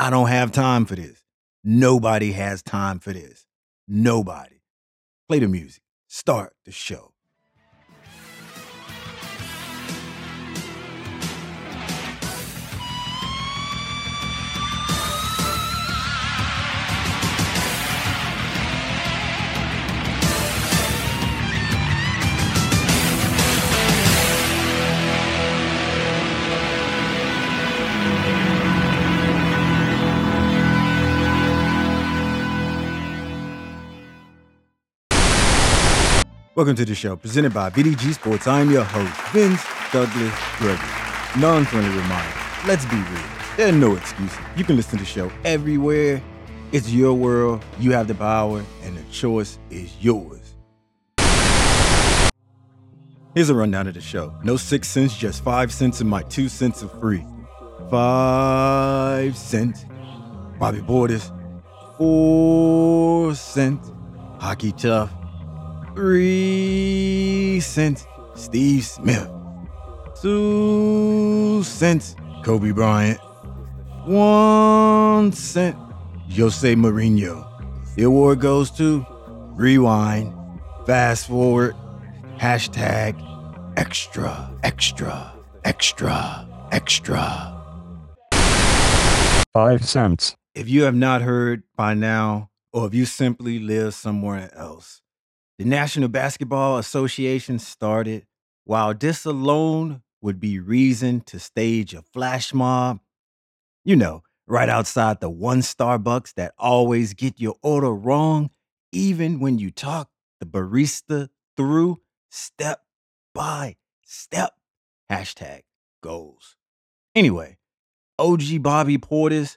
I don't have time for this. Nobody has time for this. Nobody. Play the music. Start the show. Welcome to the show, presented by VDG Sports. I'm your host, Vince Douglas Gregory. Non-friendly reminder, let's be real. There are no excuses. You can listen to the show everywhere. It's your world. You have the power, and the choice is yours. Here's a rundown of the show. No six cents, just five cents, and my two cents are free. Five cents. Bobby Portis. Four cents. Hockey Tough three cents, Steve Smith. Two cents, Kobe Bryant. One cent, Jose Mourinho. The award goes to Rewind, Fast Forward, hashtag extra, extra, extra, extra. Five cents. If you have not heard by now, or if you simply live somewhere else, the National Basketball Association started. While this alone would be reason to stage a flash mob, you know, right outside the one Starbucks that always get your order wrong, even when you talk the barista through step by step. Hashtag goals. Anyway, OG Bobby Portis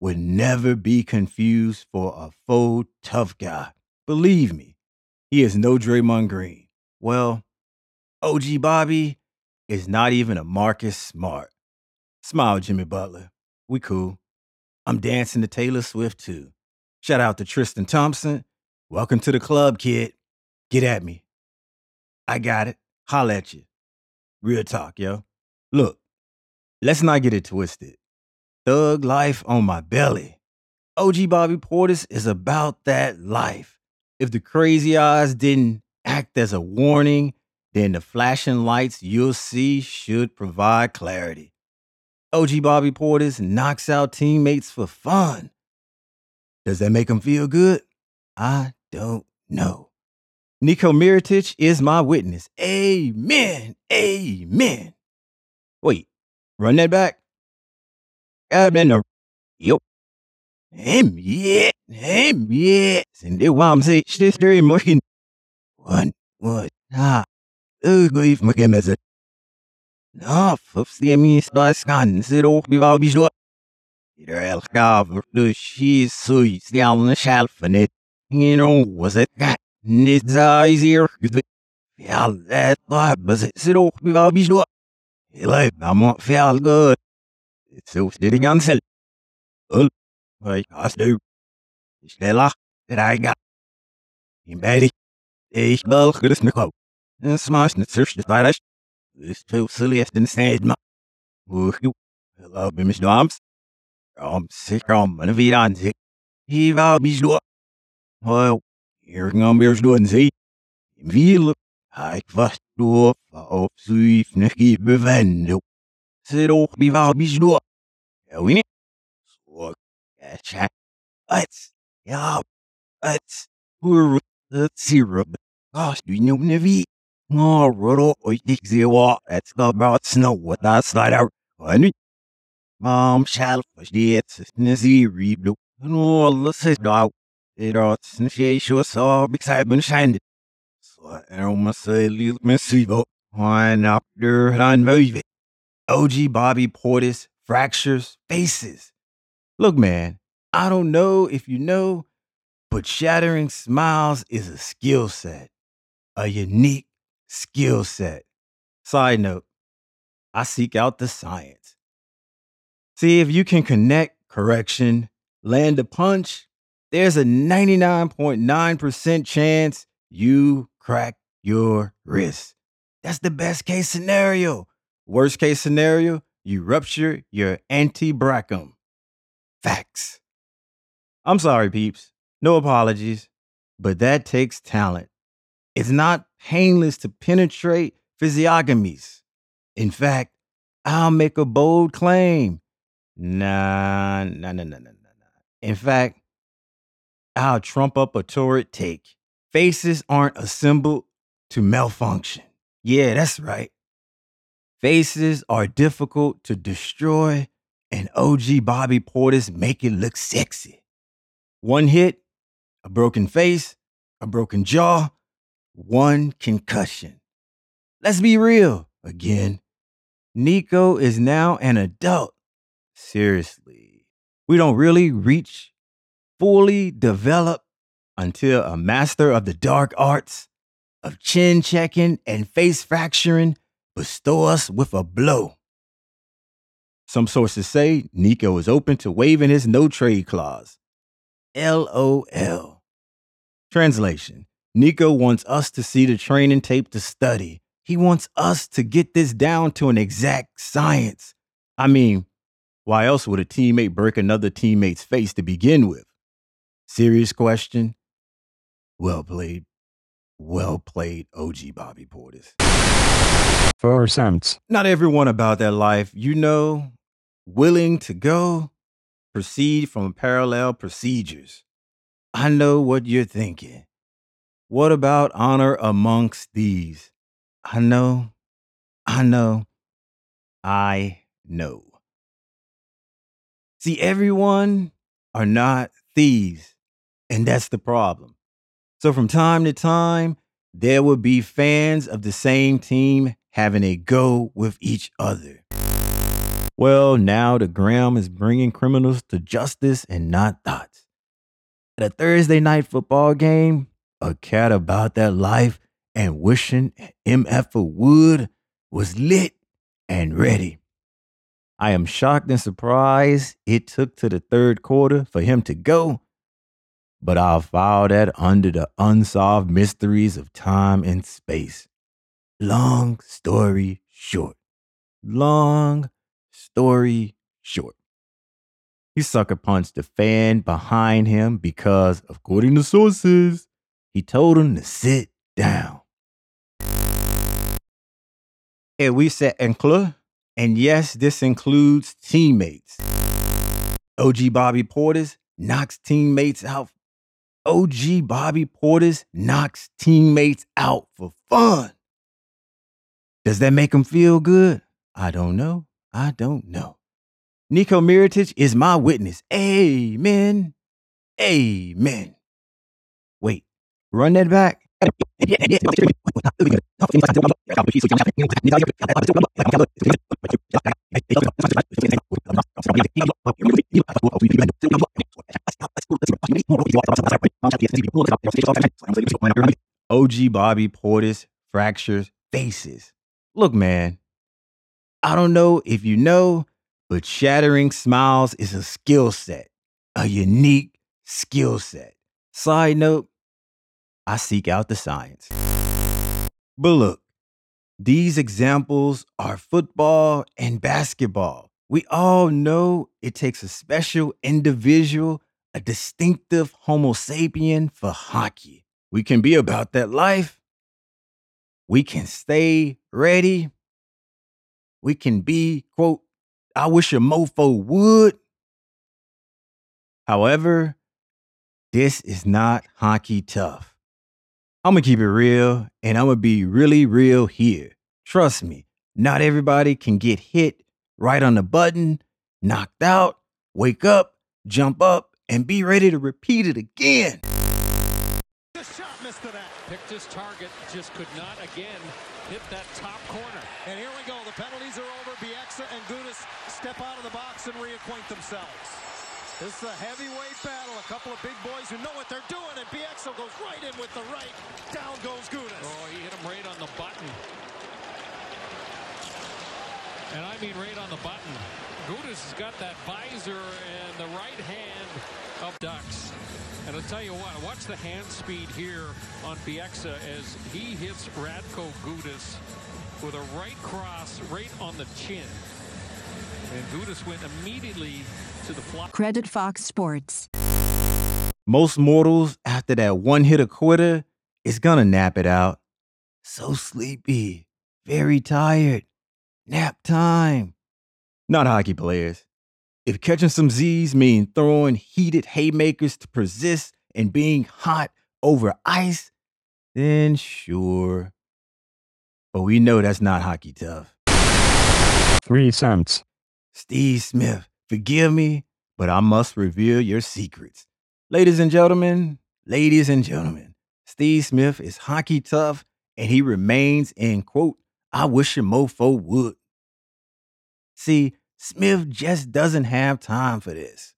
would never be confused for a faux tough guy. Believe me, he is no Draymond Green. Well, OG Bobby is not even a Marcus Smart. Smile, Jimmy Butler. We cool. I'm dancing to Taylor Swift too. Shout out to Tristan Thompson. Welcome to the club, kid. Get at me. I got it. Holla at you. Real talk, yo. Look, let's not get it twisted. Thug life on my belly. OG Bobby Portis is about that life. If the crazy eyes didn't act as a warning, then the flashing lights you'll see should provide clarity. OG Bobby Portis knocks out teammates for fun. Does that make him feel good? I don't know. Nico Mirotic is my witness. Amen. Amen. Wait, run that back. I've been a yep. Him yet, him yet. And var om sig, det styrer i mørken. One, one, ah. Øgøy for med sig. Nå, for se mig stå skan, så då vi var vi slå. Det er alt gav, du skis søj, stjælne sjælfenet. You know, was it got? Nits eyes here. Ja, det var, men så då vi var vi slå. Eller, jeg må fæl godt. Så det er Hoi, was nu? Sneller, renger. Im Berg. Ich will grüß mich auch. Es macht nicht so schlecht, weil ich. Es viel in Snedma. Uch, du. Glaube mich nur abends. Abends, ich komme wieder an sie. Ich war mich nur. Hoi, irgendwann bin ich nur an sie. Im Wiel. Ik was door op zoiets niet bewend. Ze bij Weer Ja, Ja, wie nicht. So, Chat. Let's. Yeah. Let's. We're. Let's see. Gosh, you know, Navi. Oh, Roto, I think they were. Uh, it's about snow. What that's not out. Honey. Mom, shall for the it's Nazi reblue. No, let's say dog. It ought to say, sure, so beside me shined. So I don't say, little messy, but why not there and move it? OG Bobby Portis fractures faces. Look, man, I don't know if you know, but shattering smiles is a skill set, a unique skill set. Side note, I seek out the science. See if you can connect, correction, land a punch, there's a 99.9% chance you crack your wrist. That's the best case scenario. Worst case scenario, you rupture your antebrachium. Facts. I'm sorry, peeps. No apologies. But that takes talent. It's not painless to penetrate physiognomies. In fact, I'll make a bold claim. Nah, nah, nah, nah, nah, nah. nah. In fact, I'll trump up a torrid take. Faces aren't assembled to malfunction. Yeah, that's right. Faces are difficult to destroy, and OG Bobby Portis make it look sexy. One hit, a broken face, a broken jaw, one concussion. Let's be real again. Nico is now an adult. Seriously, we don't really reach fully develop until a master of the dark arts of chin checking and face fracturing bestow us with a blow. Some sources say Nico is open to waiving his no trade clause. LOL. Translation Nico wants us to see the training tape to study. He wants us to get this down to an exact science. I mean, why else would a teammate break another teammate's face to begin with? Serious question? Well played. Well played, OG Bobby Portis. Four cents. Not everyone about that life, you know, willing to go, proceed from parallel procedures. I know what you're thinking. What about honor amongst these? I know, I know, I know. See, everyone are not thieves, and that's the problem. So from time to time, there will be fans of the same team having a go with each other. Well, now the Gram is bringing criminals to justice and not thoughts. At a Thursday night football game, a cat about that life and wishing MF would was lit and ready. I am shocked and surprised it took to the third quarter for him to go, but I'll file that under the unsolved mysteries of time and space. Long story short. Long story short. He sucker punched the fan behind him because, according to sources, he told him to sit down. And we said include, and yes, this includes teammates. OG Bobby Portis knocks teammates out. OG Bobby Portis knocks teammates out for fun. Does that make him feel good? I don't know. I don't know. Nico Mirotic is my witness. Amen. Amen. Wait, run that back. OG Bobby Portis fractures faces. Look, man, I don't know if you know, but shattering smiles is a skill set, a unique skill set. Side note, I seek out the science. But look, these examples are football and basketball. We all know it takes a special individual, a distinctive Homo sapien for hockey. We can be about that life. We can stay ready. We can be, quote, I wish a mofo would. However, this is not hockey tough. I'm gonna keep it real and I'm gonna be really real here. Trust me, not everybody can get hit right on the button, knocked out, wake up, jump up, and be ready to repeat it again. The shot missed to that. Picked his target, just could not again hit that top corner. And here we go. The penalties are over. Bieksa and Gudas step out of the box and reacquaint themselves. This is a heavyweight battle. A couple of big boys who know what they're doing, and Bieksa goes right in with the right. Down goes Gudas. Oh, he hit him right on the button. And I mean right on the button. Gudas has got that visor and the right hand of Ducks. And I'll tell you what, watch the hand speed here on Bieksa as he hits Radko Gudas with a right cross right on the chin. And Gudas went immediately to to the fly. Credit Fox Sports. Most mortals, after that one hit a quitter, is gonna nap it out. So sleepy, very tired. Nap time. Not hockey players. If catching some Z's means throwing heated haymakers to persist and being hot over ice, then sure. But we know that's not hockey tough. 3 cents. Steve Smith, forgive me, but I must reveal your secrets. Ladies and gentlemen, ladies and gentlemen, Steve Smith is hockey tough and he remains in quote, I wish a mofo would. See, Smith just doesn't have time for this.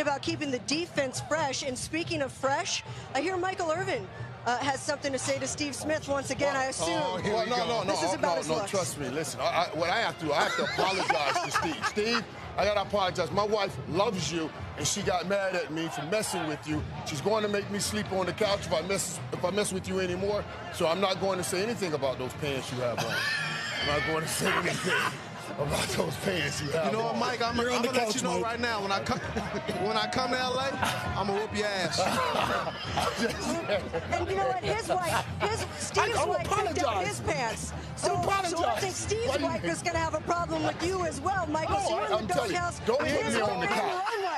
About keeping the defense fresh. And speaking of fresh, I hear Michael Irvin uh, has something to say to Steve Smith once again. I assume. Oh, well, no, no, no, This is oh, about no, his no. looks. Trust me. Listen, I, I, what I have to, I have to apologize to Steve. Steve, I gotta apologize. My wife loves you, and she got mad at me for messing with you. She's going to make me sleep on the couch if I mess if I mess with you anymore. So I'm not going to say anything about those pants you have on. I'm not going to say anything about those pants you You know what. Mike? I'm, You're I'm gonna the let couch, you know Mike. right now. When I come, when I come to LA, I'm gonna whoop your ass. And you know what? His wife, his Steve's I'm wife picked out his pants. So, I'm so I apologize. think Steve's Why do you- wife is going to have a problem with you as well, Michael. No, so you're I- in the telling you, doghouse. don't with put his me on the and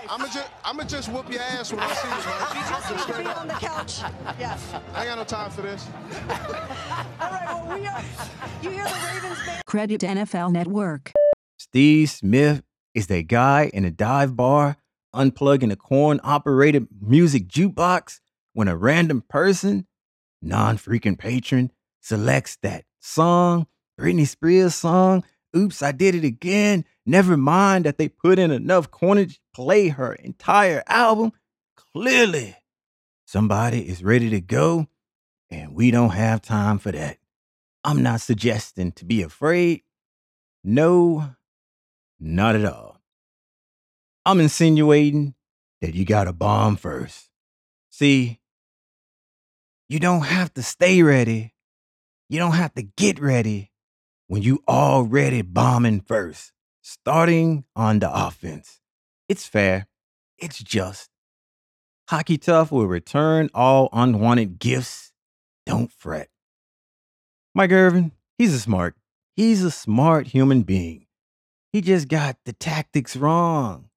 your wife. I'm gonna just, I'm gonna just whoop your ass when I see you, man. Just need to be on the couch. Yes. I ain't got no time for this. All right. Well, we are. You hear the Ravens band. Credit NFL Network. Steve Smith is that guy in a dive bar unplugging a corn operated music jukebox when a random person, non freaking patron, selects that song, Britney Spears song, Oops, I Did It Again. Never mind that they put in enough cornage to play her entire album. Clearly, somebody is ready to go, and we don't have time for that. I'm not suggesting to be afraid. No, not at all. I'm insinuating that you got to bomb first. See, you don't have to stay ready. You don't have to get ready when you already bombing first, starting on the offense. It's fair. It's just. Hockey Tough will return all unwanted gifts. Don't fret. Mike Irvin, he's a smart. He's a smart human being. He just got the tactics wrong.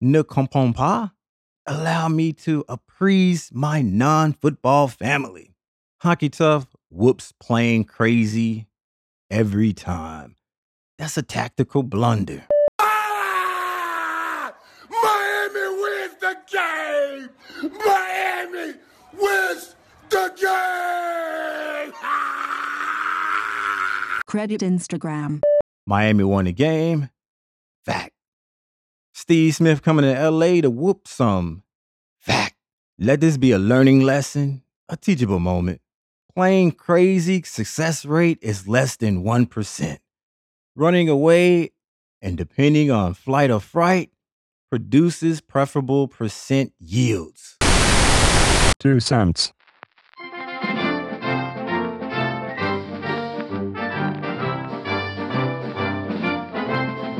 Ne comprends pas? Allow me to appease my non football family. Hockey Tough whoops playing crazy every time. That's a tactical blunder. Ah! Miami wins the game! Miami wins the game! Ah! Credit Instagram. Miami won the game. Fact. Steve Smith coming to LA to whoop some. Fact. Let this be a learning lesson, a teachable moment. Playing crazy success rate is less than 1%. Running away and depending on flight or fright produces preferable percent yields. 2 cents.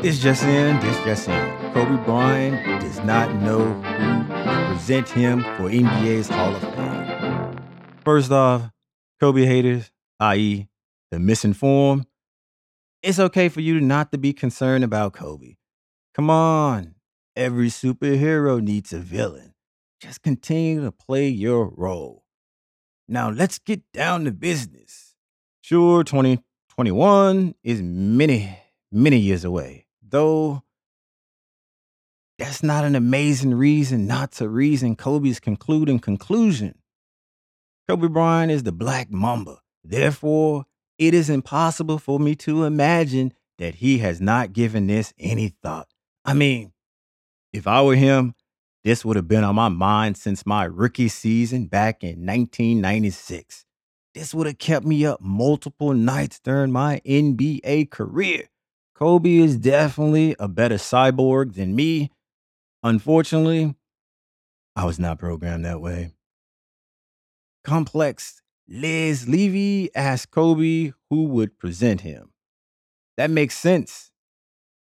This just in, this just in. Kobe Bryant does not know who to present him for NBA's Hall of Fame. First off, Kobe haters, i.e., the misinformed, it's okay for you not to be concerned about Kobe. Come on, every superhero needs a villain. Just continue to play your role. Now let's get down to business. Sure, 2021 is many, many years away, though that's not an amazing reason not to reason Kobe's concluding conclusion. Kobe Bryant is the Black Mamba. Therefore, it is impossible for me to imagine that he has not given this any thought. I mean, if I were him, this would have been on my mind since my rookie season back in 1996. This would have kept me up multiple nights during my NBA career. Kobe is definitely a better cyborg than me. Unfortunately, I was not programmed that way. Complex Liz Levy asked Kobe who would present him. That makes sense.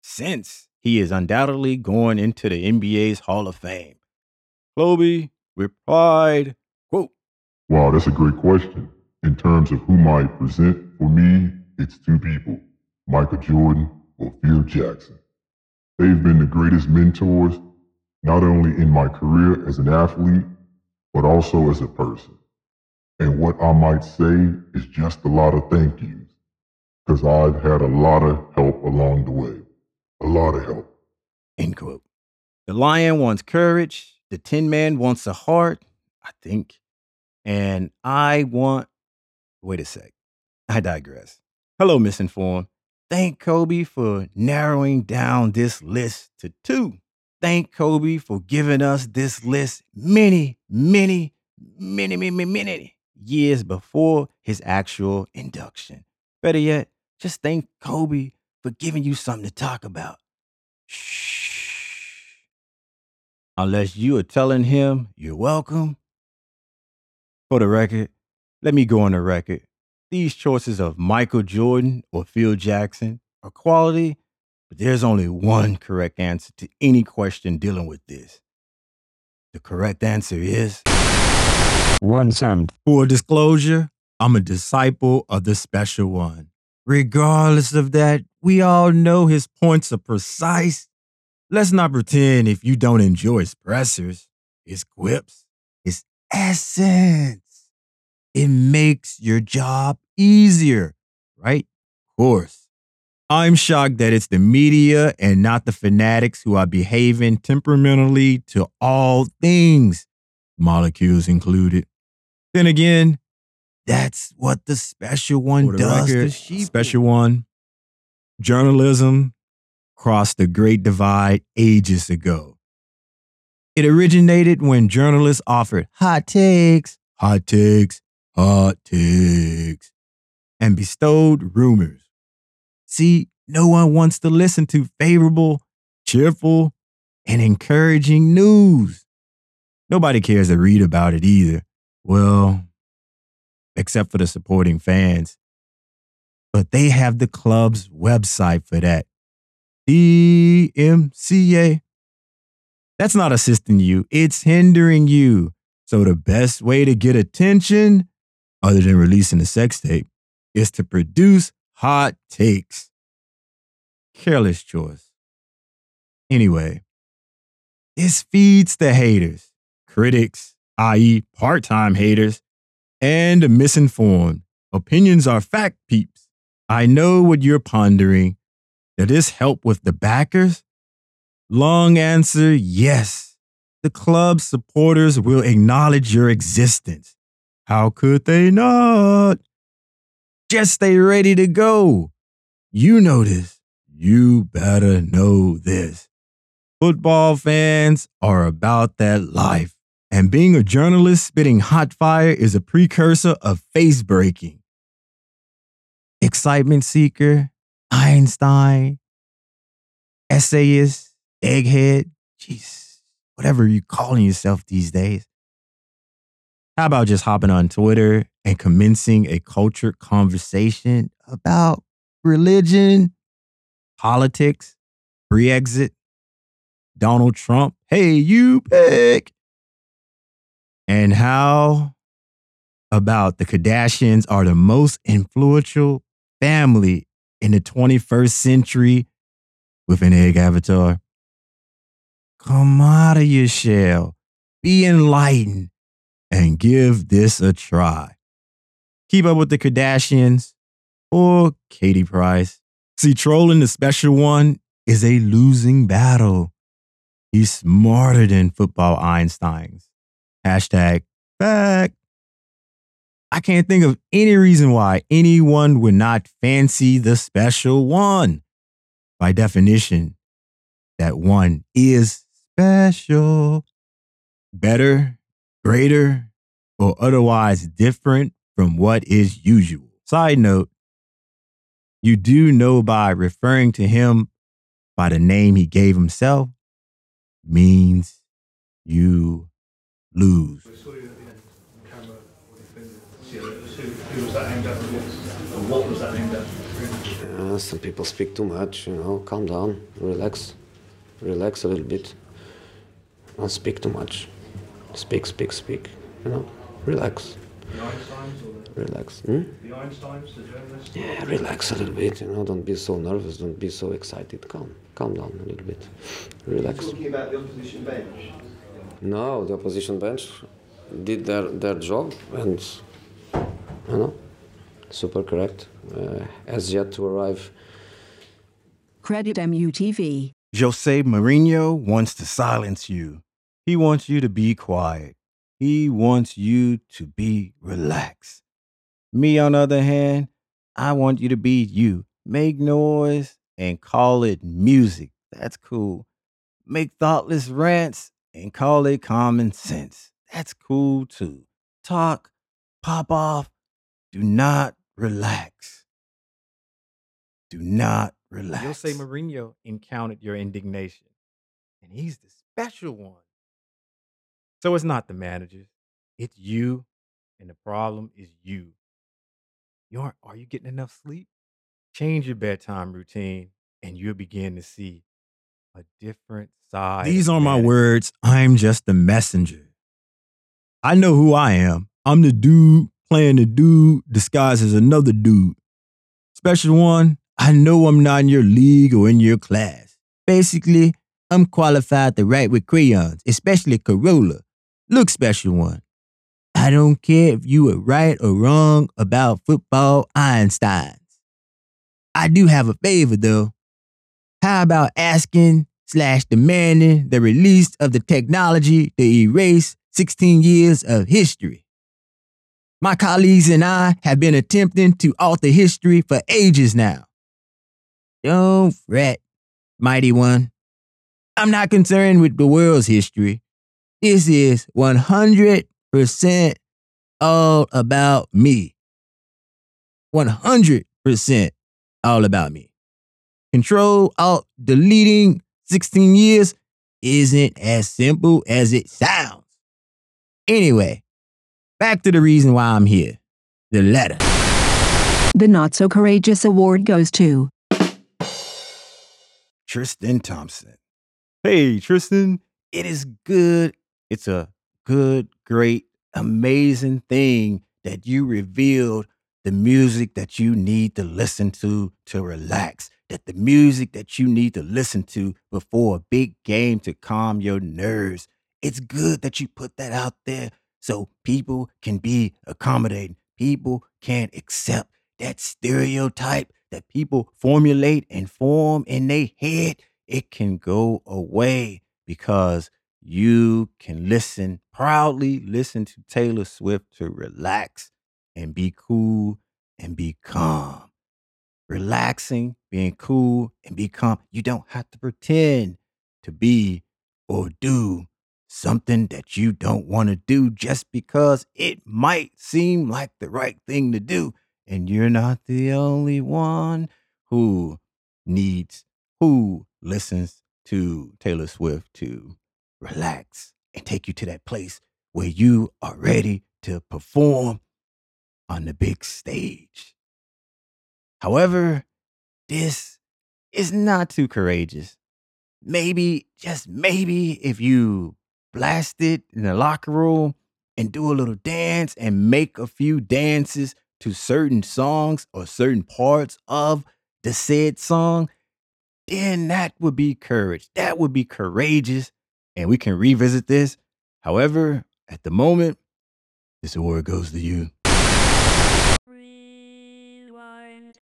Sense. he is undoubtedly going into the NBA's Hall of Fame. Kobe replied, quote, Wow, that's a great question. In terms of who might present for me, it's two people Michael Jordan or Phil Jackson. They've been the greatest mentors, not only in my career as an athlete, but also as a person. And what I might say is just a lot of thank yous, because I've had a lot of help along the way. A lot of help. End quote. The lion wants courage. The tin man wants a heart, I think. And I want. Wait a sec. I digress. Hello, misinformed. Thank Kobe for narrowing down this list to two. Thank Kobe for giving us this list many, many, many, many, many, many years before his actual induction. Better yet, just thank Kobe for giving you something to talk about. Shh. Unless you are telling him you're welcome. For the record, let me go on the record. These choices of Michael Jordan or Phil Jackson are quality, but there's only one correct answer to any question dealing with this. The correct answer is One cent. Full disclosure, I'm a disciple of the special one. Regardless of that, we all know his points are precise. Let's not pretend if you don't enjoy his pressers, his quips, his essence. It makes your job easier, right? Of course. I'm shocked that it's the media and not the fanatics who are behaving temperamentally to all things, molecules included. Then again, that's what the special one the does. record. Special one, journalism crossed the great divide ages ago. It originated when journalists offered hot takes, hot takes, hot takes, and bestowed rumors. See, no one wants to listen to favorable, cheerful, and encouraging news. Nobody cares to read about it either. Well, except for the supporting fans. But they have the club's website for that. DMCA. That's not assisting you, it's hindering you. So the best way to get attention, other than releasing a sex tape, is to produce hot takes. Careless choice. Anyway, this feeds the haters, critics, i.e., part time haters, and misinformed. Opinions are fact peeps. I know what you're pondering. Does this help with the backers? Long answer yes. The club's supporters will acknowledge your existence. How could they not? Just stay ready to go. You know this. You better know this. Football fans are about that life. And being a journalist spitting hot fire is a precursor of face breaking. Excitement seeker, Einstein, essayist, egghead, jeez, whatever you're calling yourself these days. How about just hopping on Twitter and commencing a cultured conversation about religion, politics, Brexit, Donald Trump? Hey, you pick. And how about the Kardashians are the most influential family in the 21st century with an egg avatar? Come out of your shell, be enlightened, and give this a try. Keep up with the Kardashians or Katie Price. See, trolling the special one is a losing battle. He's smarter than football Einsteins. Hashtag fact. I can't think of any reason why anyone would not fancy the special one. By definition, that one is special, better, greater, or otherwise different from what is usual. Side note, you do know by referring to him by the name he gave himself means you lose. Who was that aimed at? What was that aimed at? Uh, some people speak too much, you know. Calm down, relax. relax a little bit. Don't speak too much. Speak, speak, speak. You know, relax. The Einsteins or the, Relax. Hmm? the Einsteins, the journalists? Yeah, relax a little bit. You know, don't be so nervous. Don't be so excited. Calm, calm down a little bit. Relax. Talking about the opposition bench. No, the opposition bench did their, their job and, you know, super correct. Uh, has yet to arrive. Credit MUTV. Jose Mourinho wants to silence you. He wants you to be quiet. He wants you to be relaxed. Me, on the other hand, I want you to be you. Make noise and call it music. That's cool. Make thoughtless rants and call it common sense. That's cool too. Talk, pop off. Do not relax. Do not relax. Jose Mourinho encountered your indignation, and he's the special one. So it's not the managers, it's you, and the problem is you. You aren't, are you getting enough sleep? Change your bedtime routine, and you'll begin to see a different side. These are my words. I'm just the messenger. I know who I am. I'm the dude playing the dude disguised as another dude. Special one, I know I'm not in your league or in your class. Basically, I'm qualified to write with crayons, especially Crayola. Look, special one. I don't care if you were right or wrong about football Einsteins. I do have a favor though. How about asking slash demanding the release of the technology to erase 16 years of history? My colleagues and I have been attempting to alter history for ages now. Don't fret, mighty one. I'm not concerned with the world's history. This is 100% all about me. 100% all about me. Control Alt deleting 16 years isn't as simple as it sounds. Anyway, back to the reason why I'm here the letter. The Not So Courageous Award goes to Tristan Thompson. Hey, Tristan, it is good. It's a good, great, amazing thing that you revealed the music that you need to listen to to relax. That the music that you need to listen to before a big game to calm your nerves. It's good that you put that out there so people can be accommodating. People can't accept that stereotype that people formulate and form in their head. It can go away because you can listen proudly, listen to Taylor Swift to relax and be cool and be calm. Relaxing, being cool, and be calm. You don't have to pretend to be or do something that you don't want to do just because it might seem like the right thing to do. And you're not the only one who needs, who listens to Taylor Swift to relax and take you to that place where you are ready to perform on the big stage. However, this is not too courageous. Maybe, just maybe, if you blast it in the locker room and do a little dance and make a few dances to certain songs or certain parts of the said song, then that would be courage. That would be courageous. And we can revisit this. However, at the moment, this award goes to you.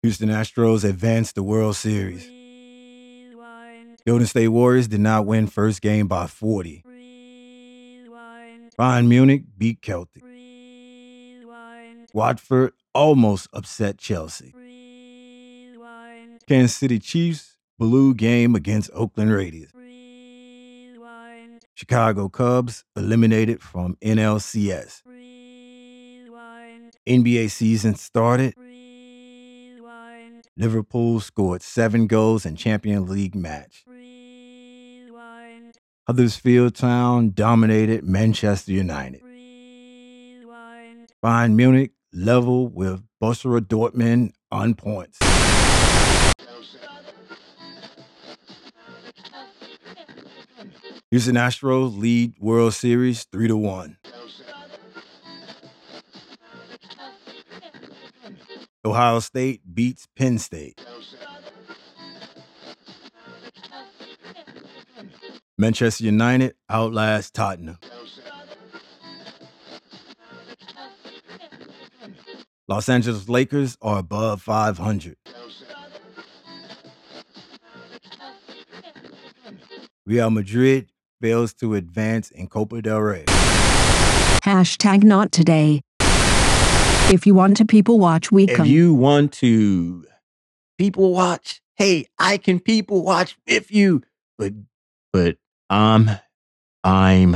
Houston Astros advanced the World Series. Golden State Warriors did not win first game by 40. Bayern Munich beat Celtic. Watford almost upset Chelsea. Kansas City Chiefs blew game against Oakland Raiders. Chicago Cubs eliminated from NLCS. NBA season started. Liverpool scored seven goals in Champions League match. Huddersfield Town dominated Manchester United. Bayern Munich level with Borussia Dortmund on points. Houston Astros lead World Series 3 to 1. Ohio State beats Penn State. Manchester United outlast Tottenham. Los Angeles Lakers are above 500. Real Madrid fails to advance in Copa del Rey. Hashtag not today. If you want to people watch, we can. If come. you want to people watch, hey, I can people watch with you. But but um I'm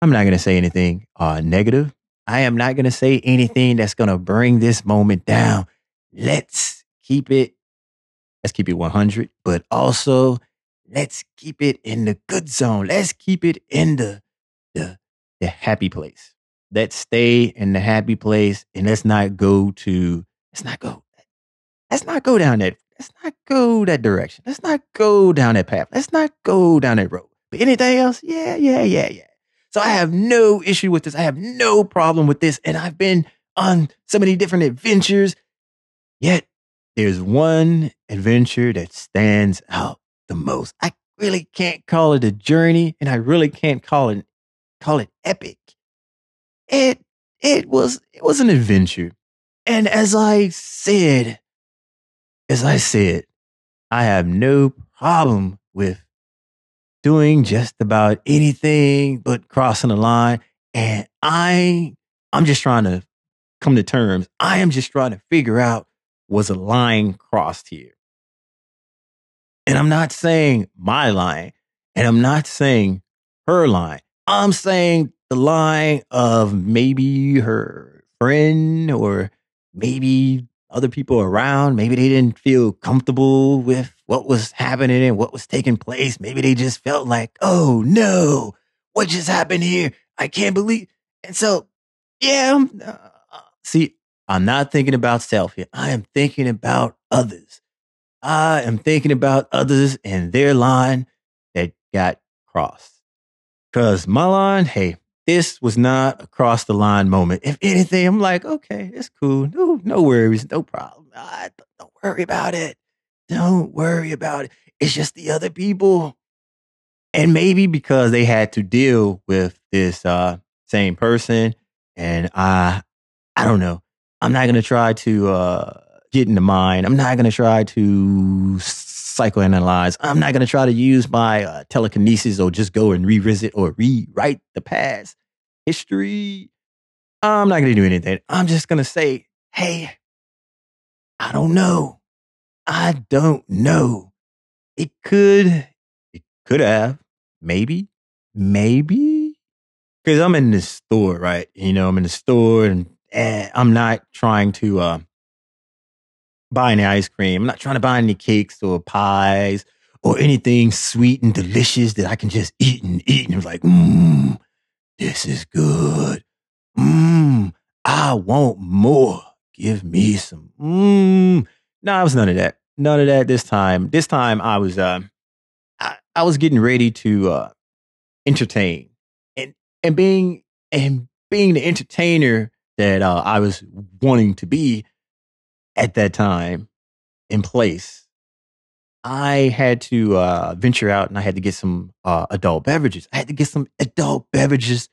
I'm not gonna say anything uh negative. I am not gonna say anything that's gonna bring this moment down. Let's keep it let's keep it 100, but also let's keep it in the good zone. Let's keep it in the the the happy place. Let's stay in the happy place and let's not go to let's not go let's not go down that let's not go that direction. Let's not go down that path. Let's not go down that road. But anything else? Yeah, yeah, yeah, yeah. So I have no issue with this. I have no problem with this. And I've been on so many different adventures. Yet there's one adventure that stands out the most. I really can't call it a journey, and I really can't call it call it epic. It it was it was an adventure. And as I said, as I said, I have no problem with doing just about anything but crossing the line. And I I'm just trying to come to terms. I am just trying to figure out was a line crossed here. And I'm not saying my line, and I'm not saying her line. I'm saying the line of maybe her friend or maybe other people around. Maybe they didn't feel comfortable with what was happening and what was taking place. Maybe they just felt like, oh no, what just happened here? I can't believe. And so, yeah, uh, see, I'm not thinking about self here. I am thinking about others. I am thinking about others and their line that got crossed. Because my line, hey, this was not a cross the line moment. If anything, I'm like, okay, it's cool. No, no worries, no problem. Ah, don't- worry about it. Don't worry about it. It's just the other people. And maybe because they had to deal with this uh, same person, and I, I don't know. I'm not gonna try to uh, get in the mind. I'm not gonna try to psychoanalyze. I'm not gonna try to use my uh, telekinesis or just go and revisit or rewrite the past history. I'm not gonna do anything. I'm just gonna say, hey, I don't know. I don't know. It could, it could have, maybe, maybe. Because I'm in the store, right? You know, I'm in the store and eh, I'm not trying to uh, buy any ice cream. I'm not trying to buy any cakes or pies or anything sweet and delicious that I can just eat and eat. And like, mmm, this is good. Mmm, I want more. Give me some. Mmm. No, it was none of that. None of that this time. This time I was, uh, I, I was getting ready to uh, entertain and and being and being the entertainer that uh, I was wanting to be at that time in place. I had to uh, venture out and I had to get some uh, adult beverages. I had to get some adult beverages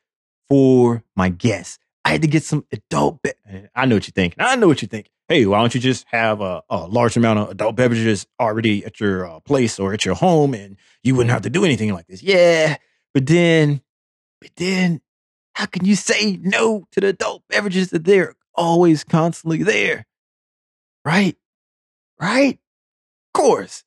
for my guests. I had to get some adult. Be- I know what you're thinking. I know what you think. Hey, why don't you just have a, a large amount of adult beverages already at your uh, place or at your home, and you wouldn't have to do anything like this? Yeah, but then, but then, how can you say no to the adult beverages that they're always constantly there? Right, right. Of course,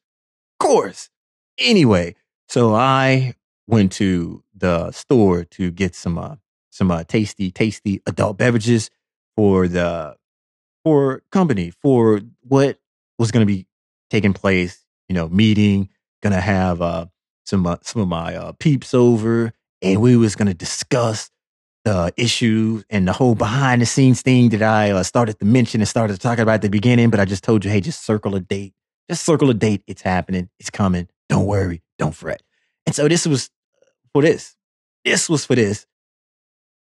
of course. Anyway, so I went to the store to get some uh, some uh, tasty, tasty adult beverages for the for company for what was going to be taking place. You know, meeting, gonna have uh, some uh, some of my uh, peeps over, and we was gonna discuss the issue and the whole behind the scenes thing that I uh, started to mention and started to talk about at the beginning. But I just told you, hey, just circle a date. Just circle a date. It's happening. It's coming. Don't worry. Don't fret. And so this was for this. This was for this.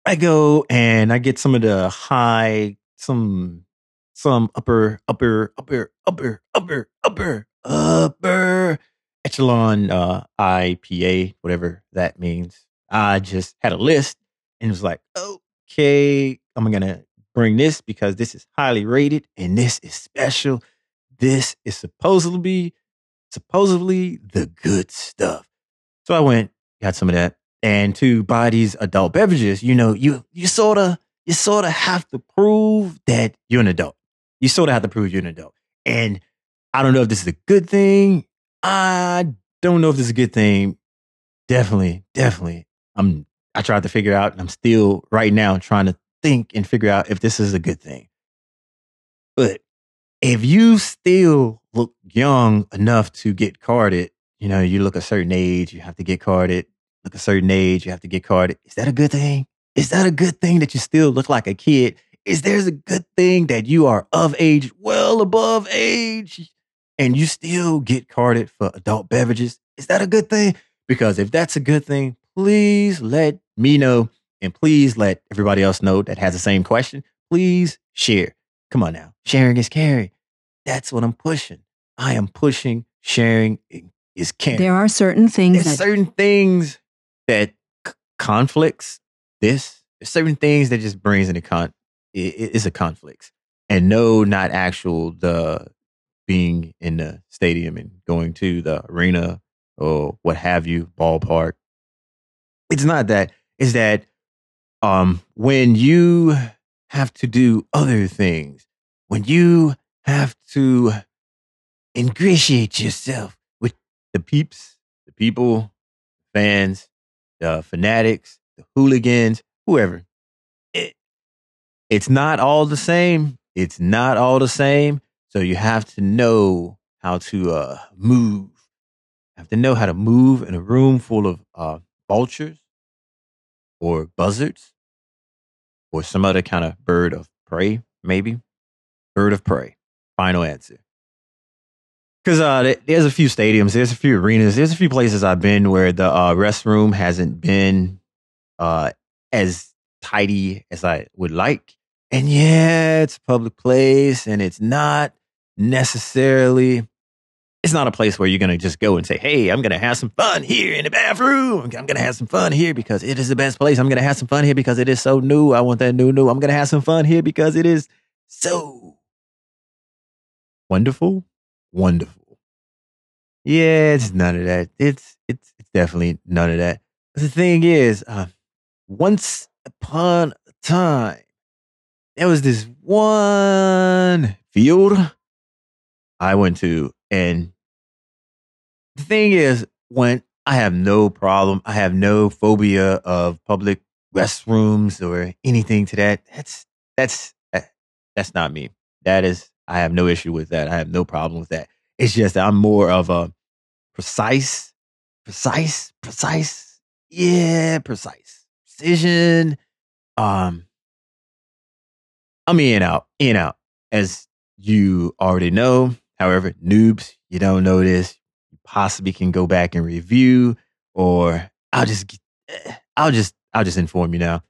I go and I get some of the high, some, some upper, upper, upper, upper, upper, upper, upper echelon uh, IPA, whatever that means. I just had a list and it was like, okay, I'm gonna bring this because this is highly rated and this is special. This is supposedly supposedly the good stuff. So I went, got some of that. And to buy these adult beverages, you know, you you sort of you sort of have to prove that you're an adult. You sort of have to prove you're an adult. And I don't know if this is a good thing. I don't know if this is a good thing. Definitely, definitely. I'm I tried to figure out and I'm still right now trying to think and figure out if this is a good thing. But if you still look young enough to get carded, you know, you look a certain age, you have to get carded. Look a certain age, you have to get carded. Is that a good thing? Is that a good thing that you still look like a kid? Is there's a good thing that you are of age, well above age, and you still get carded for adult beverages? Is that a good thing? Because if that's a good thing, please let me know and please let everybody else know that has the same question. Please share. Come on now. Sharing is caring. That's what I'm pushing. I am pushing sharing is caring. There are certain things There's that certain things that c- conflicts this. There's certain things that just brings in a con. It, it's a conflict, and no, not actual the being in the stadium and going to the arena or what have you, ballpark. It's not that. It's that um, when you have to do other things, when you have to ingratiate yourself with the peeps, the people, fans, the fanatics, the hooligans, whoever. It, it's not all the same. It's not all the same. So you have to know how to uh, move. You have to know how to move in a room full of uh, vultures or buzzards or some other kind of bird of prey, maybe. Bird of prey. Final answer. Because uh, there's a few stadiums, there's a few arenas, there's a few places I've been where the uh, restroom hasn't been uh, as tidy as I would like. And yeah, it's a public place and it's not necessarily, it's not a place where you're going to just go and say, hey, I'm going to have some fun here in the bathroom. I'm going to have some fun here because it is the best place. I'm going to have some fun here because it is so new. I want that new, new. I'm going to have some fun here because it is so wonderful wonderful. Yeah, it's none of that. It's it's it's definitely none of that. But the thing is, uh, once upon a time, there was this one field I went to, and the thing is, when I have no problem, I have no phobia of public restrooms or anything to that. That's that's that's not me. That is, I have no issue with that. I have no problem with that. It's just that I'm more of a precise, precise, precise, yeah, precise precision. Um, I'm in out, in out, as you already know. However, noobs, you don't know this, possibly can go back and review, or I'll just, eh, I'll just, I'll just inform you now.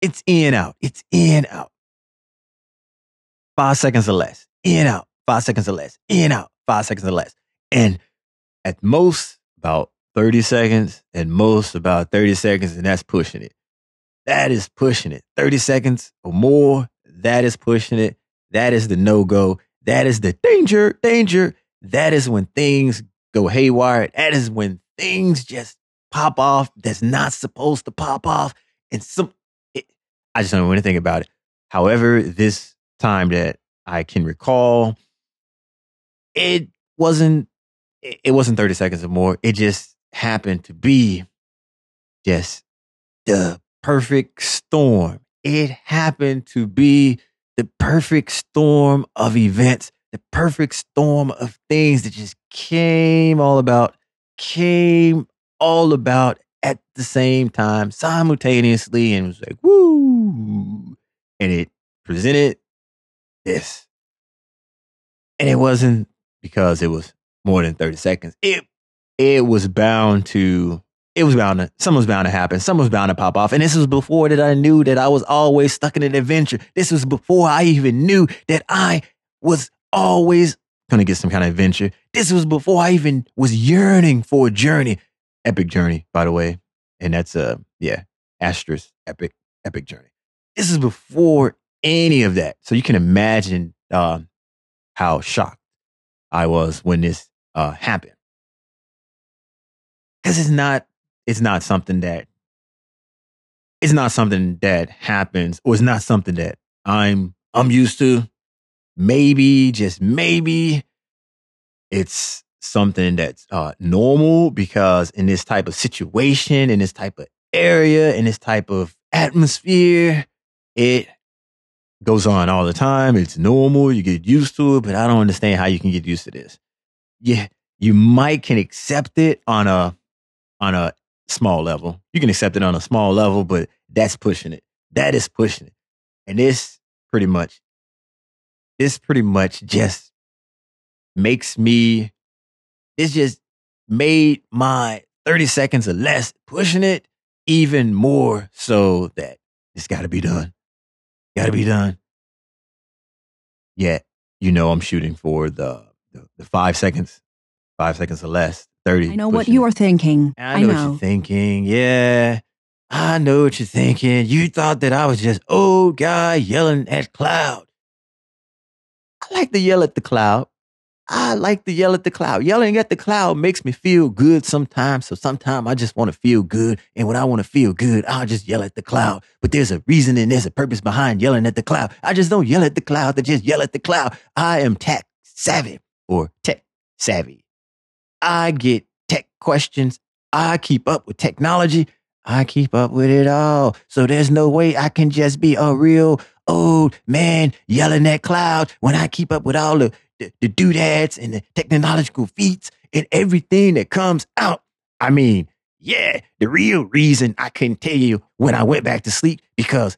It's in out. It's in out. Five seconds or less. In out. Five seconds or less. In out. Five seconds or less. And at most about 30 seconds, and most about 30 seconds, and that's pushing it. That is pushing it. 30 seconds or more, that is pushing it. That is the no go. That is the danger, danger. That is when things go haywire. That is when things just pop off that's not supposed to pop off. And some, it, I just don't know anything about it. However, this time that I can recall, it wasn't, it wasn't 30 seconds or more. It just happened to be just the perfect storm. It happened to be the perfect storm of events, the perfect storm of things that just came all about, came all about at the same time, simultaneously, and was like, woo. And it presented this. And it wasn't because it was more than 30 seconds. It it was bound to it was bound to something was bound to happen. Something was bound to pop off. And this was before that I knew that I was always stuck in an adventure. This was before I even knew that I was always gonna get some kind of adventure. This was before I even was yearning for a journey. Epic journey, by the way. And that's uh yeah, asterisk epic, epic journey. This is before any of that. So you can imagine um how shocked I was when this uh happened. Because it's not it's not something that it's not something that happens or it's not something that I'm I'm used to. Maybe, just maybe, it's something that's uh, normal because in this type of situation, in this type of area, in this type of atmosphere, it goes on all the time. It's normal. You get used to it, but I don't understand how you can get used to this. Yeah, you might can accept it on a on a small level. You can accept it on a small level, but that's pushing it. That is pushing it. And this pretty much, this pretty much just makes me, this just made my 30 seconds or less pushing it even more so that it's got to be done. Got to be done. Yet, you know, I'm shooting for the, the, the five seconds, five seconds or less. 30. I know what you are thinking. I know, what you're thinking. Yeah. I know what you're thinking. You thought that I was just old guy yelling at cloud. I like to yell at the cloud. I like to yell at the cloud. Yelling at the cloud makes me feel good sometimes. So sometimes I just want to feel good. And when I want to feel good, I'll just yell at the cloud. But there's a reason and there's a purpose behind yelling at the cloud. I just don't yell at the cloud to just yell at the cloud. I am tech savvy or tech savvy. I get tech questions. I keep up with technology. I keep up with it all. So there's no way I can just be a real old man yelling at clouds when I keep up with all the, the, the doodads and the technological feats and everything that comes out. I mean, yeah, the real reason I couldn't tell you when I went back to sleep because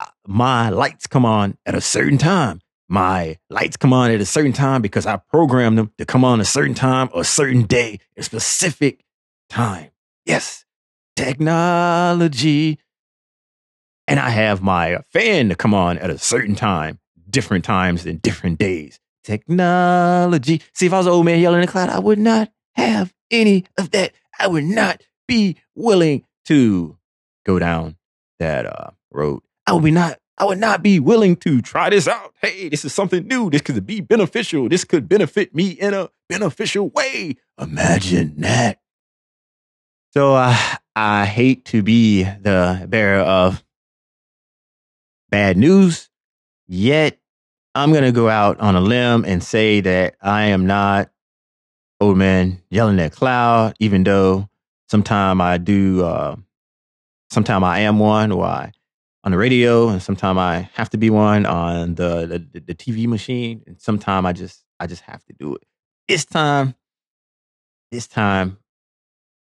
uh, my lights come on at a certain time my lights come on at a certain time because I programmed them to come on a certain time, a certain day, a specific time. Yes, technology. And I have my fan to come on at a certain time, different times and different days. Technology. See, if I was an old man yelling in the cloud, I would not have any of that. I would not be willing to go down that uh, road. I would be not I would not be willing to try this out. Hey, this is something new. This could be beneficial. This could benefit me in a beneficial way. Imagine that. So uh, I hate to be the bearer of bad news, yet I'm going to go out on a limb and say that I am not old man yelling at cloud, even though sometime I do, uh, I am one or I on the radio, and sometimes I have to be one on the, the the TV machine, and sometimes I just I just have to do it. This time, this time,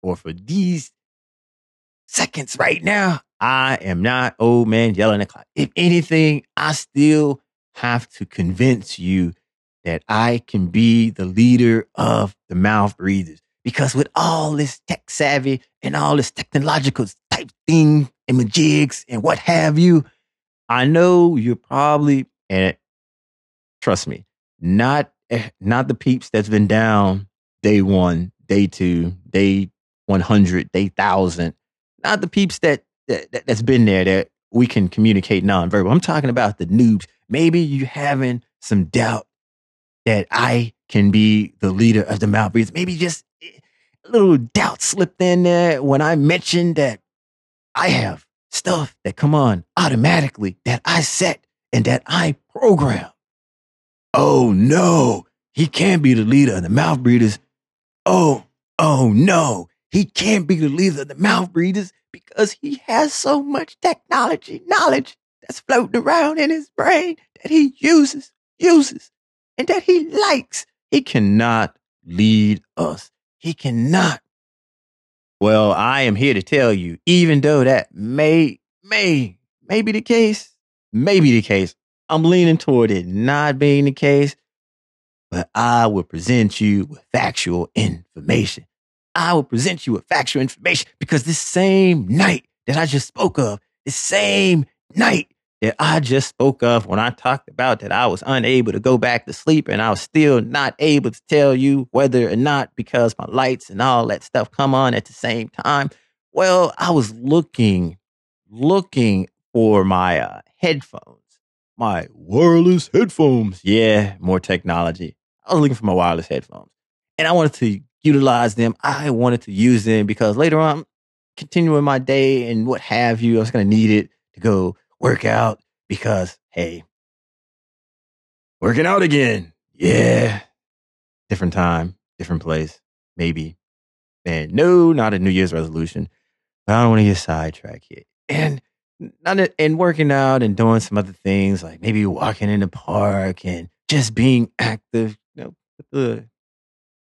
or for these seconds right now, I am not old man yelling at clock. If anything, I still have to convince you that I can be the leader of the mouth breathers. Because with all this tech savvy and all this technological type thing and majigs and what have you, I know you're probably, and trust me, not eh, not the peeps that's been down day one, day two, day 100, day thousand, not the peeps that, that that's been there that we can communicate nonverbal. I'm talking about the noobs. Maybe you having some doubt that I can be the leader of the mouth breathers. Maybe just eh, a little doubt slipped in there when I mentioned that I have stuff that come on automatically that I set and that I program. Oh no, he can't be the leader of the mouth breathers. Oh, oh no, he can't be the leader of the mouth breathers because he has so much technology knowledge that's floating around in his brain that he uses, uses, and that he likes. He cannot lead us. He cannot well, I am here to tell you, even though that may, may, may be the case, may be the case, I'm leaning toward it not being the case, but I will present you with factual information. I will present you with factual information because this same night that I just spoke of, the same night that I just spoke of when I talked about that I was unable to go back to sleep and I was still not able to tell you whether or not because my lights and all that stuff come on at the same time. Well, I was looking, looking for my uh, headphones, my wireless headphones. Yeah, more technology. I was looking for my wireless headphones and I wanted to utilize them. I wanted to use them because later on, continuing my day and what have you, I was going to need it to go work out because, hey, working out again. Yeah. Different time, different place, maybe. And no, not a New Year's resolution. But I don't want to get sidetracked here. And not a, and working out and doing some other things like maybe walking in the park and just being active, you know, put the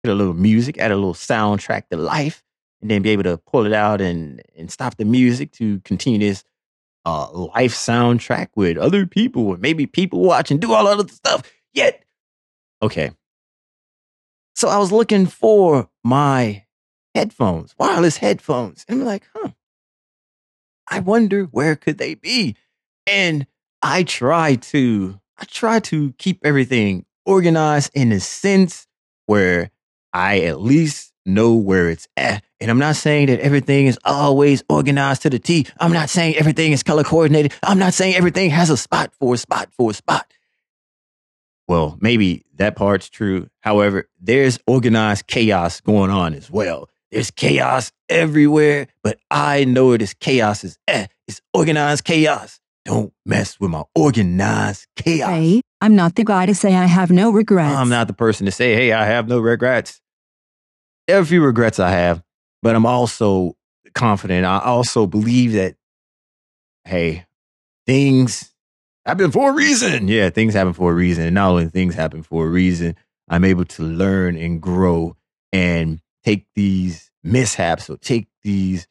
get a little music, add a little soundtrack to life, and then be able to pull it out and and stop the music to continue this uh, life soundtrack with other people or maybe people watch and do all other stuff. Yet, okay. So I was looking for my headphones, wireless headphones, and I'm like, huh. I wonder where could they be? And I try to I try to keep everything organized in a sense where I at least know where it's at. And I'm not saying that everything is always organized to the T. I'm not saying everything is color coordinated. I'm not saying everything has a spot for a spot for a spot. Well, maybe that part's true. However, there's organized chaos going on as well. There's chaos everywhere, but I know it is chaos is eh, it's organized chaos. Don't mess with my organized chaos. Hey, I'm not the guy to say I have no regrets. I'm not the person to say, hey, I have no regrets. A few regrets I have, but I'm also confident. I also believe that, hey, things happen for a reason. Yeah, things happen for a reason. And not only things happen for a reason, I'm able to learn and grow and take these mishaps or take these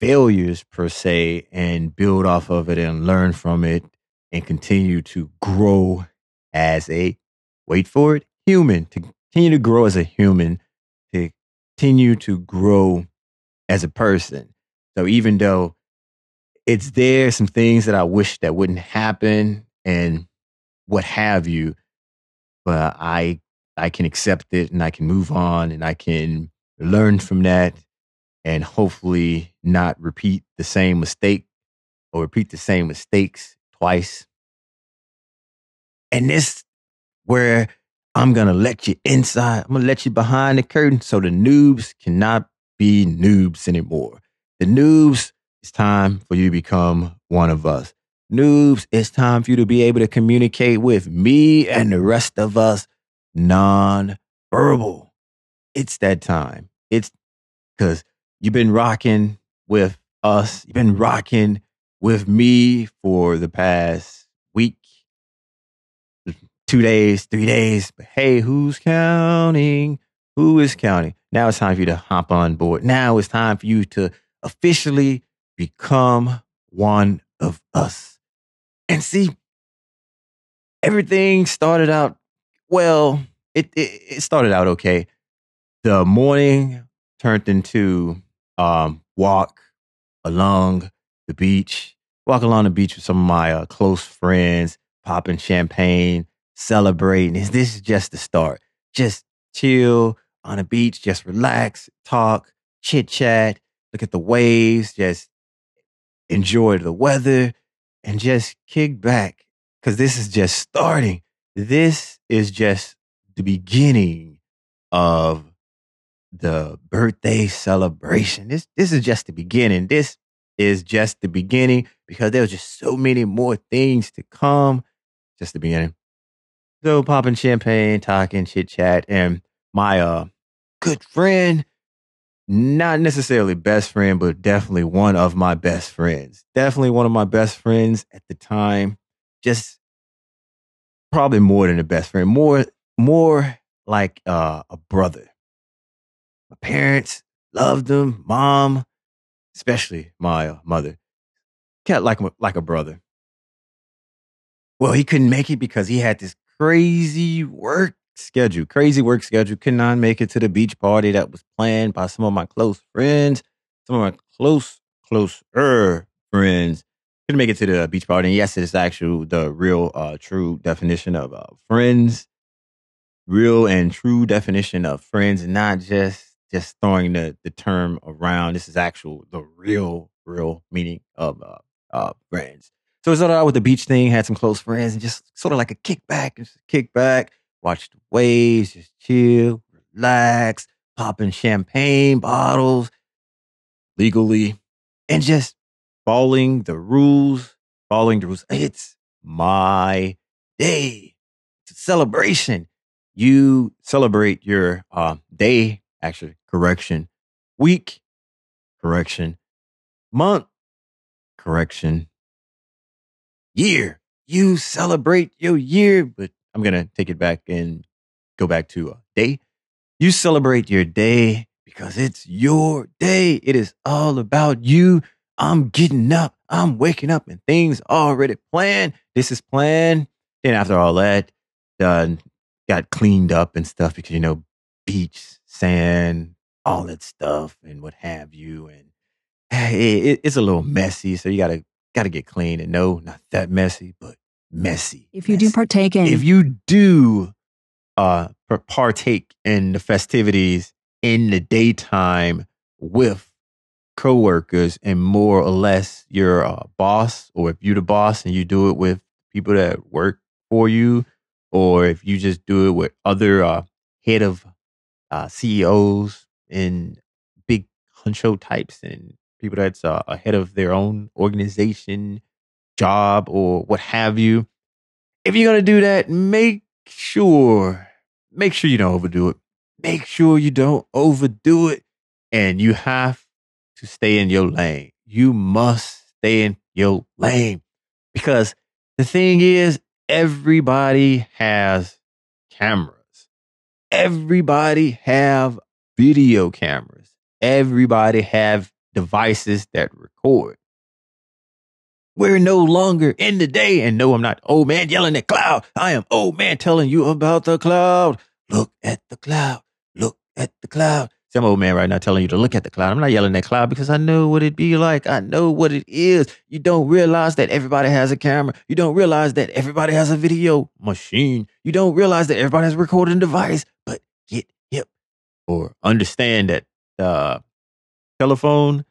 failures per se and build off of it and learn from it and continue to grow as a wait for it human to continue to grow as a human continue to grow as a person so even though it's there some things that i wish that wouldn't happen and what have you but i i can accept it and i can move on and i can learn from that and hopefully not repeat the same mistake or repeat the same mistakes twice. And this where I'm gonna let you inside. I'm gonna let you behind the curtain so the noobs cannot be noobs anymore. The noobs, it's time for you to become one of us. Noobs, it's time for you to be able to communicate with me and the rest of us non-verbal. It's that time. It's because you've been rocking with us. You've been rocking with me for the past two days, three days. But hey, who's counting? Who is counting? Now it's time for you to hop on board. Now it's time for you to officially become one of us. And see, everything started out well. It, it, it started out okay. The morning turned into um, walk along the beach, walk along the beach with some of my uh, close friends, popping champagne, celebrating. Is this is just the start? Just chill on a beach, just relax, talk, chit chat, look at the waves, just enjoy the weather, and just kick back because this is just starting. This is just the beginning of the birthday celebration. This this is just the beginning. This is just the beginning because there's just so many more things to come. Just the beginning. So popping champagne, talking, chit chat, and my uh good friend, not necessarily best friend, but definitely one of my best friends. Definitely one of my best friends at the time. Just probably more than a best friend. More more like uh, a brother my parents loved him, Mom, especially my uh, mother, kept like like a brother. Well, he couldn't make it because he had this crazy work schedule, crazy work schedule. Could not make it to the beach party that was planned by some of my close friends, some of my close, closer friends. Couldn't make it to the beach party. And yes, it's actual the real, uh, true definition of uh, friends. Real and true definition of friends, not just just throwing the the term around. This is actual the real, real meaning of uh, uh, friends. So it started out with the beach thing, had some close friends, and just sort of like a kickback, just kick back, watch the waves, just chill, relax, popping champagne bottles legally, and just following the rules, following the rules. It's my day. It's a celebration. You celebrate your uh, day, actually, correction, week, correction, month, correction, year. You celebrate your year, but I'm going to take it back and go back to a day. You celebrate your day because it's your day. It is all about you. I'm getting up. I'm waking up and things already planned. This is planned. Then after all that, done, got cleaned up and stuff because, you know, beach, sand, all that stuff and what have you. And it, it's a little messy. So you got to got to get clean and no, not that messy, but messy. If you do partake in, If you do uh partake in the festivities in the daytime with coworkers and more or less your uh, boss, or if you're the boss and you do it with people that work for you, or if you just do it with other uh, head of uh, CEOs and big huncho types and people that's uh, ahead of their own organization, job, or what have you. If you're gonna do that, make sure, make sure you don't overdo it. Make sure you don't overdo it, and you have to stay in your lane. You must stay in your lane because the thing is, everybody has cameras. Everybody have video cameras. Everybody have devices that record. We're no longer in the day. And no, I'm not old man yelling at cloud. I am old man telling you about the cloud. Look at the cloud. Look at the cloud. Some old man right now telling you to look at the cloud. I'm not yelling at cloud because I know what it'd be like. I know what it is. You don't realize that everybody has a camera. You don't realize that everybody has a video machine. You don't realize that everybody has a recording device. But get hip or understand that the telephone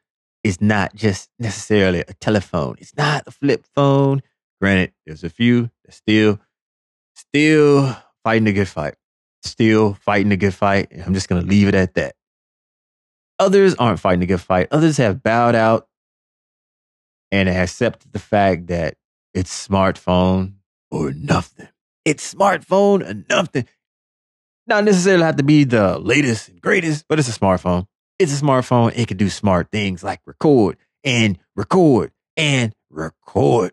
is not just necessarily a telephone. It's not a flip phone. Granted, there's a few that still, still fighting a good fight. Still fighting a good fight. I'm just gonna leave it at that. Others aren't fighting a good fight. Others have bowed out and accepted the fact that it's smartphone or nothing. It's smartphone or nothing. Not necessarily have to be the latest and greatest, but it's a smartphone. It's a smartphone. It can do smart things like record and record and record.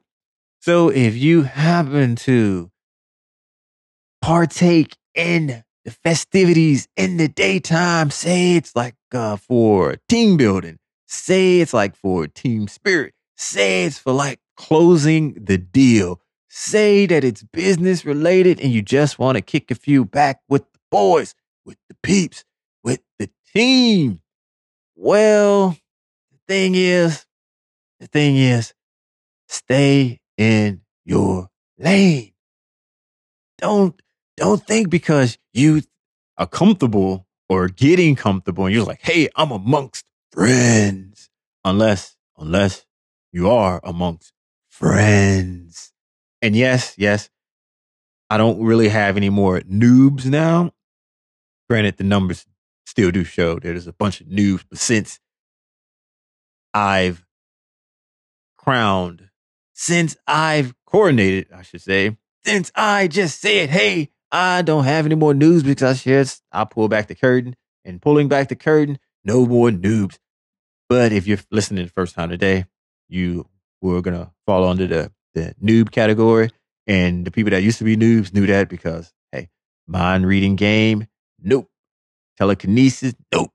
So if you happen to partake in the festivities in the daytime, say it's like uh, for team building, say it's like for team spirit, say it's for like closing the deal, say that it's business related and you just want to kick a few back with the boys, with the peeps, with the team. Well, the thing is, the thing is, stay in your lane. Don't don't think because you are comfortable or getting comfortable and you're like, hey, I'm amongst friends. Unless, unless you are amongst friends. And yes, yes, I don't really have any more noobs now. Granted, the numbers still do show there's a bunch of noobs, but since I've crowned, since I've coordinated, I should say, since I just said, hey, I don't have any more news because I just I pull back the curtain and pulling back the curtain, no more noobs. But if you're listening the first time today, you were gonna fall under the, the noob category. And the people that used to be noobs knew that because hey, mind reading game, nope. Telekinesis, nope.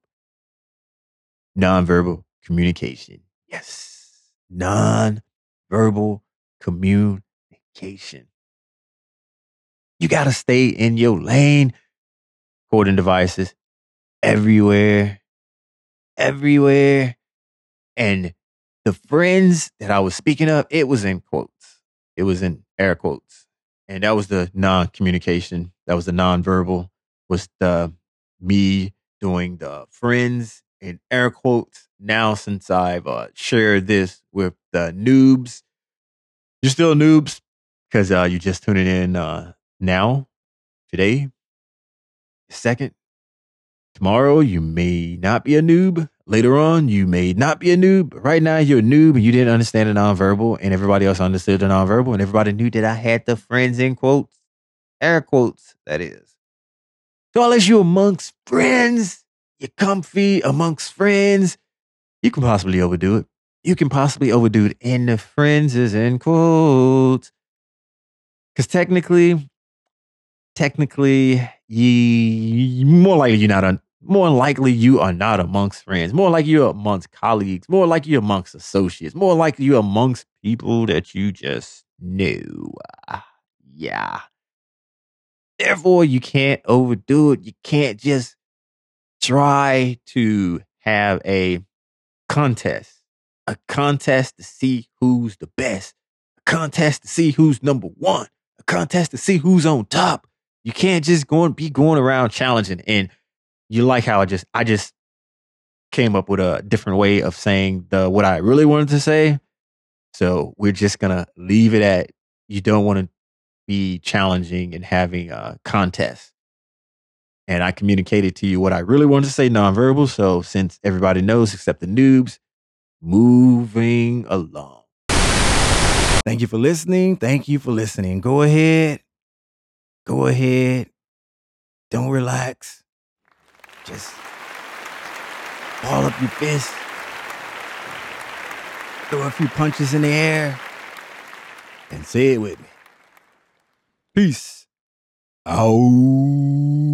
Nonverbal communication, yes. Non-verbal communication. You got to stay in your lane. recording devices everywhere, everywhere. And the friends that I was speaking of, it was in quotes. It was in air quotes. And that was the non-communication. That was the non-verbal. Was the me doing the friends in air quotes. Now, since I've uh, shared this with the noobs, you're still noobs because uh, you're just tuning in uh, now, today, second. Tomorrow, you may not be a noob. Later on, you may not be a noob. Right now, you're a noob and you didn't understand the nonverbal, and everybody else understood the nonverbal, and everybody knew that I had the friends in quotes, air quotes, that is. So, unless you're amongst friends, you're comfy amongst friends, you can possibly overdo it. You can possibly overdo it, and the friends is in quotes. Because technically, technically, ye more likely you're not un, more likely you are not amongst friends. More like you're amongst colleagues. More like you're amongst associates. More likely you're amongst people that you just knew. Ah, yeah. Therefore, you can't overdo it. You can't just try to have a contest, a contest to see who's the best, a contest to see who's number one, a contest to see who's on top. You can't just go and be going around challenging. And you like how I just I just came up with a different way of saying the what I really wanted to say. So we're just gonna leave it at you don't want to be challenging and having a contest. And I communicated to you what I really wanted to say nonverbal. So since everybody knows except the noobs, moving along. Thank you for listening. Thank you for listening. Go ahead. Go ahead. Don't relax. Just ball up your fist. Throw a few punches in the air. And say it with me. Peace. Out.